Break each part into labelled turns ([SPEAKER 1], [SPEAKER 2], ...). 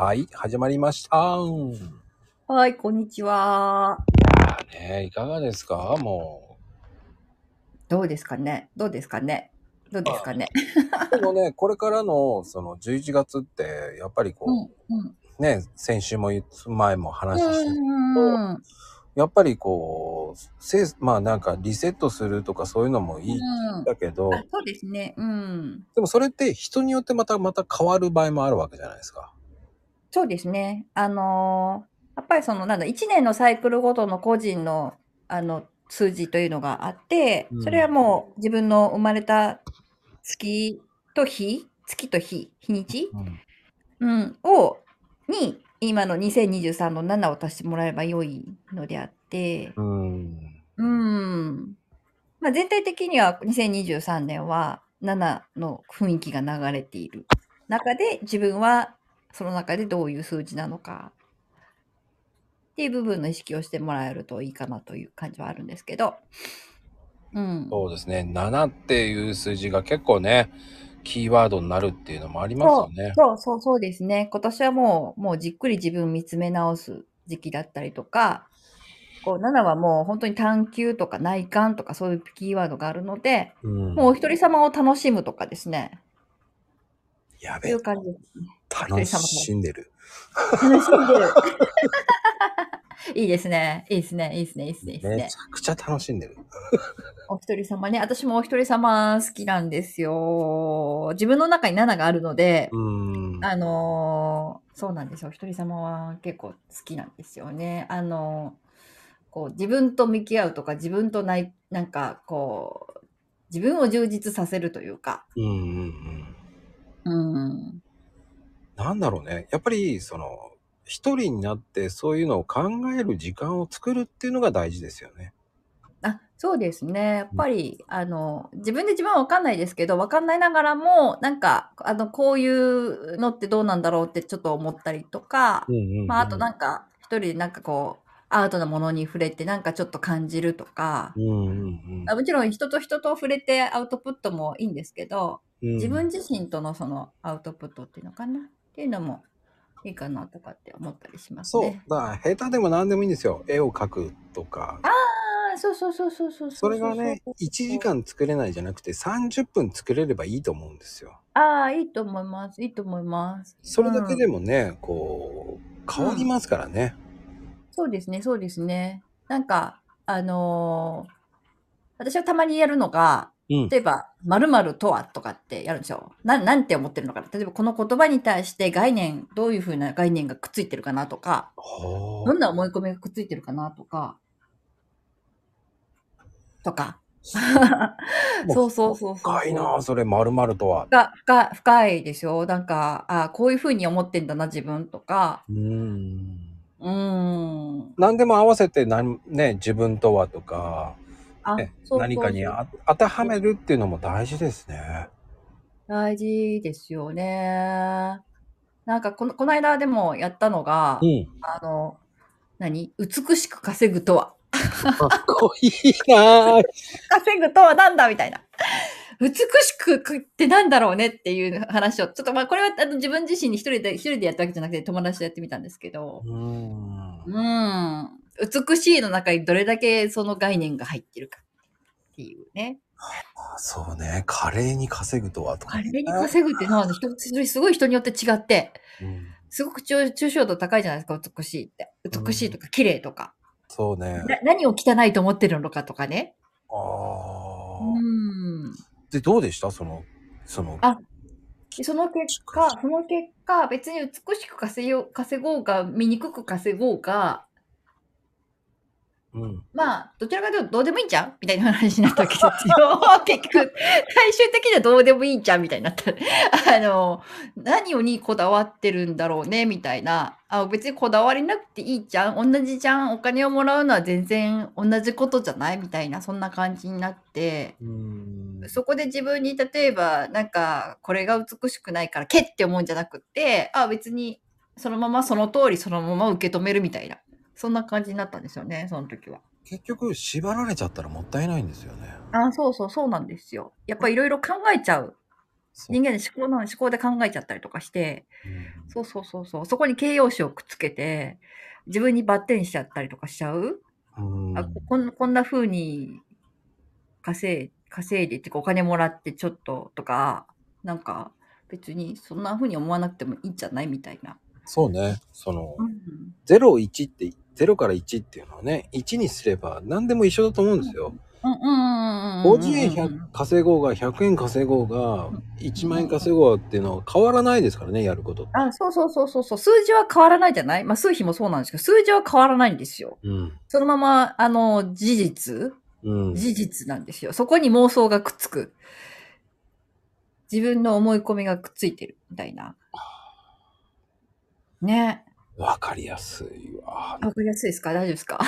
[SPEAKER 1] はい、始まりました。
[SPEAKER 2] はい、こんにちは。
[SPEAKER 1] ねえ、いかがですか？も
[SPEAKER 2] どうですかね？どうですかね？どうですかね？
[SPEAKER 1] う。でもね、これからの、その、11月って、やっぱりこう、
[SPEAKER 2] うん。
[SPEAKER 1] ね、先週も前も話して、
[SPEAKER 2] うん。
[SPEAKER 1] やっぱりこう、せいまあなんかリセットするとかそういうのもいいんだけど、
[SPEAKER 2] あそうですね。うん。
[SPEAKER 1] でもそれって人によってまたまた変わる場合もあるわけじゃないですか。
[SPEAKER 2] そうですね。あのーやっぱりその、なんだ、1年のサイクルごとの個人の、あの、数字というのがあって
[SPEAKER 1] うん、
[SPEAKER 2] それはもう自分の生まれた月と日、月と日、日にち？
[SPEAKER 1] うん
[SPEAKER 2] うん、を、に、今の2023の7を足してもらえば良いのであって、
[SPEAKER 1] うん。
[SPEAKER 2] うん。まあ、全体的には2023年は7の雰囲気が流れている中で自分はその中でどういう数字なのかっていう部分の意識をしてもらえるといいかなという感じはあるんですけど。うん。
[SPEAKER 1] そうですね。7っていう数字が結構ね、キーワードになるっていうのもありますよね。
[SPEAKER 2] そうそうそうですね。今年はもう、もうじっくり自分見つめ直す時期だったりとか、こう7はもう本当に探求とか内観とかそういうキーワードがあるので、
[SPEAKER 1] うん
[SPEAKER 2] もうお一人様を楽しむとかですね。
[SPEAKER 1] やべえ
[SPEAKER 2] そういう、感じですね。
[SPEAKER 1] 楽しんでる。
[SPEAKER 2] 楽しんでる。いいですね。いいですね。いいですね。いいですね。
[SPEAKER 1] めち。ゃくちゃ楽しんでる。
[SPEAKER 2] お一人様ね。私もお一人様好きなんですよ。自分の中に7があるので、
[SPEAKER 1] うん。
[SPEAKER 2] あのーそうなんですよ。お一人様は結構好きなんですよね。あのーこう自分と向き合うとか、自分とない、なんかこう、自分を充実させるというか。
[SPEAKER 1] うんうんうん。
[SPEAKER 2] うん。
[SPEAKER 1] なんだろうね。やっぱり、その、一人になってそういうのを考える時間を作るっていうのが大事ですよね。
[SPEAKER 2] あ、そうですね。やっぱり、あの、自分で自分はわかんないですけど、わかんないながらも、なんか、あの、こういうのってどうなんだろうってちょっと思ったりとか、
[SPEAKER 1] うんうんうん
[SPEAKER 2] まあ、あとなんか、一人でなんかこう、アートなものに触れてなんかちょっと感じるとか、
[SPEAKER 1] うんうんうん
[SPEAKER 2] あもちろん人と人と触れてアウトプットもいいんですけど、
[SPEAKER 1] うん。
[SPEAKER 2] 自分自身とのそのアウトプットっていうのかなっていうのもいいかなとかって思ったりします
[SPEAKER 1] そう。
[SPEAKER 2] ね。
[SPEAKER 1] だから、下手でも何でもいいんですよ。絵を描くとか。
[SPEAKER 2] ああ、そうそうそうそうそう
[SPEAKER 1] それがね、1時間作れないじゃなくて30分作れればいいと思うんですよ。
[SPEAKER 2] ああ、いいと思います。いいと思います。
[SPEAKER 1] それだけでもね、こう、変わりますからね。
[SPEAKER 2] そうですね、そうですね。なんか、あのー私はたまにやるのが、
[SPEAKER 1] うん。
[SPEAKER 2] 例えば、〇〇とはとかってやるんですよ。ななんて思ってるのかな。例えば、この言葉に対して概念、どういうふうな概念がくっついてるかなとか、
[SPEAKER 1] は
[SPEAKER 2] どんな思い込みがくっついてるかなとか、とか。そう そうそうそう。
[SPEAKER 1] 深いなあそれ、まるまるとは。
[SPEAKER 2] 深深深いですよ。なんか、あこういうふうに思ってんだな、自分とか。
[SPEAKER 1] うーん。
[SPEAKER 2] うーん。
[SPEAKER 1] 何でも合わせてなん、ね、自分とはとか、
[SPEAKER 2] あ、
[SPEAKER 1] ね、何かにあ当てはめるっていうのも大事ですね。
[SPEAKER 2] 大事ですよね。なんかこの、この間でもやったのが、
[SPEAKER 1] うん。
[SPEAKER 2] あの、何？美しく稼ぐとは。
[SPEAKER 1] かっこいいなあ
[SPEAKER 2] 稼ぐとはなんだみたいな。美しくってなんだろうねっていう話を、ちょっとまあこれはあの自分自身に一人で、一人でやったわけじゃなくて友達とやってみたんですけど、
[SPEAKER 1] うーん。
[SPEAKER 2] うん。美しいの中にどれだけその概念が入ってるかっていうね。
[SPEAKER 1] あそうね。華麗に稼ぐとはとか、
[SPEAKER 2] あれに稼ぐってのは 人、すごい人によって違って、
[SPEAKER 1] うん
[SPEAKER 2] すごく抽抽象度高いじゃないですか、美しいって。美しいとか綺麗とか。
[SPEAKER 1] そうね。
[SPEAKER 2] な何を汚いと思ってるのかとかね。
[SPEAKER 1] ああ、
[SPEAKER 2] うん。
[SPEAKER 1] で、どうでした？その、その、
[SPEAKER 2] あでその結果、その結果、別に美しく稼ごうが、醜く稼ごうが、
[SPEAKER 1] うん。
[SPEAKER 2] まあ、どちらかというとどうでもいいんじゃんみたいな話になったわけですよ。結局、最終的にはどうでもいいんじゃんみたいになった。あの、何をにこだわってるんだろうね？みたいな。あ別にこだわりなくていいじゃん同じじゃんお金をもらうのは全然同じことじゃない？みたいな、そんな感じになって。そこで自分に例えばなんかこれが美しくないからけって思うんじゃなくってあ別にそのままその通りそのまま受け止めるみたいなそんな感じになったんですよねその時は。
[SPEAKER 1] 結局、縛られちゃったらもったいないんですよね。
[SPEAKER 2] あそうそうそうなんですよ。やっぱいろいろ考えちゃう人間の思考の思考で考えちゃったりとかして、
[SPEAKER 1] うん
[SPEAKER 2] そうそうそうそう、そこに形容詞をくっつけて、自分にバッテンしちゃったりとかしちゃう、
[SPEAKER 1] うん
[SPEAKER 2] あこんこんな風に稼い稼いでってお金もらってちょっととか、なんか別にそんな風に思わなくてもいいんじゃないみたいな。
[SPEAKER 1] そうね。その、
[SPEAKER 2] うん
[SPEAKER 1] 0、1って、0から1っていうのはね、1にすれば何でも一緒だと思うんですよ。
[SPEAKER 2] うんうんうんうんうん。
[SPEAKER 1] 50円100稼ごうが、100円稼ごうが、1万円稼ごうがっていうのは変わらないですからね、やること。
[SPEAKER 2] あ、そうそうそうそうそう。数字は変わらないじゃない？まあ数比もそうなんですけど、数字は変わらないんですよ。
[SPEAKER 1] うん。
[SPEAKER 2] そのまま、あの、事実
[SPEAKER 1] うん。
[SPEAKER 2] 事実なんですよ。そこに妄想がくっつく。自分の思い込みがくっついてるみたいな。ね。
[SPEAKER 1] わかりやすいわ。
[SPEAKER 2] わかりやすいですか？大丈夫ですか？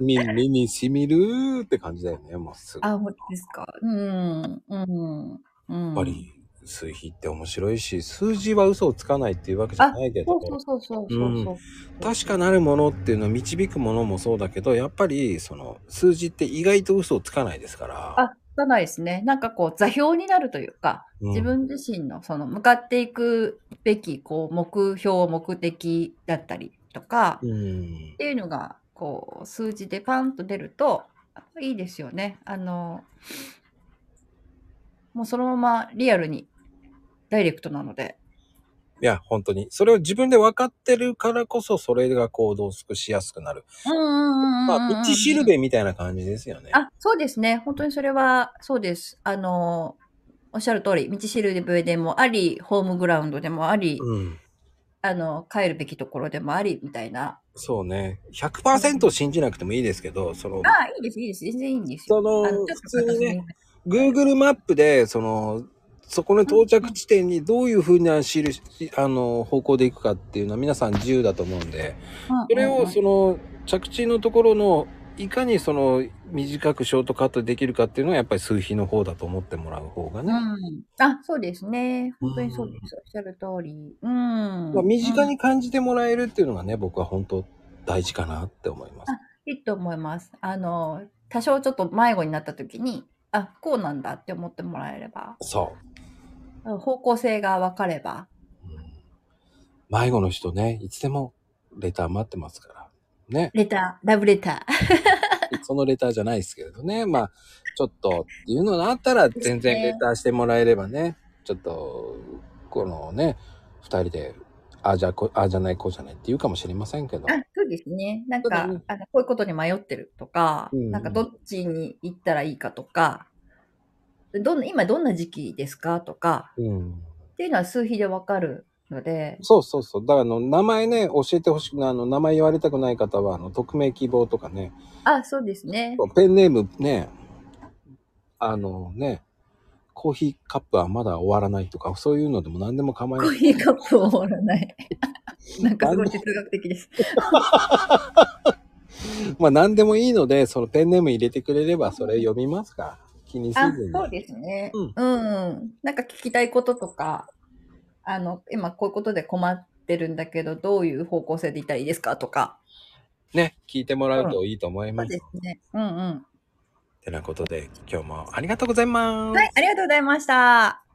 [SPEAKER 1] 耳にしみるーって感じだよね、もうすぐ。や
[SPEAKER 2] あ、本当ですか？うん。うん。うん。
[SPEAKER 1] っぱり、数比って面白いし、数字は嘘をつかないっていうわけじゃないけど
[SPEAKER 2] そう、そうそうそうそうそう。
[SPEAKER 1] 確かなるものっていうのは導くものもそうだけど、やっぱり、その、数字って意外と嘘をつかないですから。
[SPEAKER 2] あ、つかないですね。なんかこう、座標になるというか、
[SPEAKER 1] うん
[SPEAKER 2] 自分自身のその向かっていくべき、こう、目標、目的だったりとか、
[SPEAKER 1] うん
[SPEAKER 2] っ。ていうのが、こう、数字でパンと出ると、いいですよね。あの、もうそのままリアルに、ダイレクトなので。
[SPEAKER 1] いや、本当に。それを自分で分かってるからこそ、それが行動しやすくなる。
[SPEAKER 2] うんうんうんうん
[SPEAKER 1] まあ、道しるべみたいな感じですよね。
[SPEAKER 2] あ、そうですね。本当にそれは、そうです。あの、おっしゃる通り、道しるべでもあり、ホームグラウンドでもあり、
[SPEAKER 1] うん。
[SPEAKER 2] あの、帰るべきところでもあり、みたいな。
[SPEAKER 1] そうね。100%信じなくてもいいですけど、その、
[SPEAKER 2] ああ、いいです、いいです。全然いいんですよ。
[SPEAKER 1] その普通にね Google マップで、その、そこの到着地点にどういう風な印、あの、方向で行くかっていうのは皆さん自由だと思うんで、それをその、着地のところの、いかにその、短くショートカットできるかっていうのはやっぱり数比の方だと思ってもらう方がね。
[SPEAKER 2] うん。あ、そうですね。本当にそうです。おっしゃる通り。うん。
[SPEAKER 1] まあ、身近に感じてもらえるっていうのがね、僕は本当大事かなって思います。
[SPEAKER 2] あいいと思います。あの、多少ちょっと迷子になった時に、あ、こうなんだって思ってもらえれば、
[SPEAKER 1] そう。
[SPEAKER 2] 方向性が分かれば、
[SPEAKER 1] うん迷子の人ね、いつでもレター待ってますから。ね。
[SPEAKER 2] レター、ラブレター。
[SPEAKER 1] そのレターじゃないですけれどね。まあ、ちょっとっていうのがあったら全然レターしてもらえればね、ちょっと、このね、二人で、ああじゃこ、ああじゃない、こうじゃないって言うかもしれませんけど。
[SPEAKER 2] あ、そうですね。なんか、
[SPEAKER 1] ね
[SPEAKER 2] あのこういうことに迷ってるとか、
[SPEAKER 1] うん
[SPEAKER 2] なんかどっちに行ったらいいかとか、どんな、今どんな時期ですか？とか、
[SPEAKER 1] うん。
[SPEAKER 2] っていうのは数比でわかるので、
[SPEAKER 1] そうそうそう。だからあの、名前ね、教えてほしくない、あの、名前言われたくない方は、あの、匿名希望とかね、
[SPEAKER 2] あ、そうですね。
[SPEAKER 1] ペンネームね、あのね、コーヒーカップはまだ終わらないとか、そういうのでも何でも構いない。
[SPEAKER 2] コーヒーカップ終わらない。なんかすごい哲学的です。
[SPEAKER 1] まあ何でもいいので、そのペンネーム入れてくれればそれ読みますから。気にせ
[SPEAKER 2] あ
[SPEAKER 1] ずに。、
[SPEAKER 2] そうですね。
[SPEAKER 1] うん
[SPEAKER 2] うん。なんか聞きたいこととか、あの、今こういうことで困ってるんだけど、どういう方向性でいったらいいですかとか。
[SPEAKER 1] ね、聞いてもらうといいと思います。
[SPEAKER 2] そうですね。うんうん。
[SPEAKER 1] てなことで、今日もありがとうございます。
[SPEAKER 2] はい、ありがとうございました。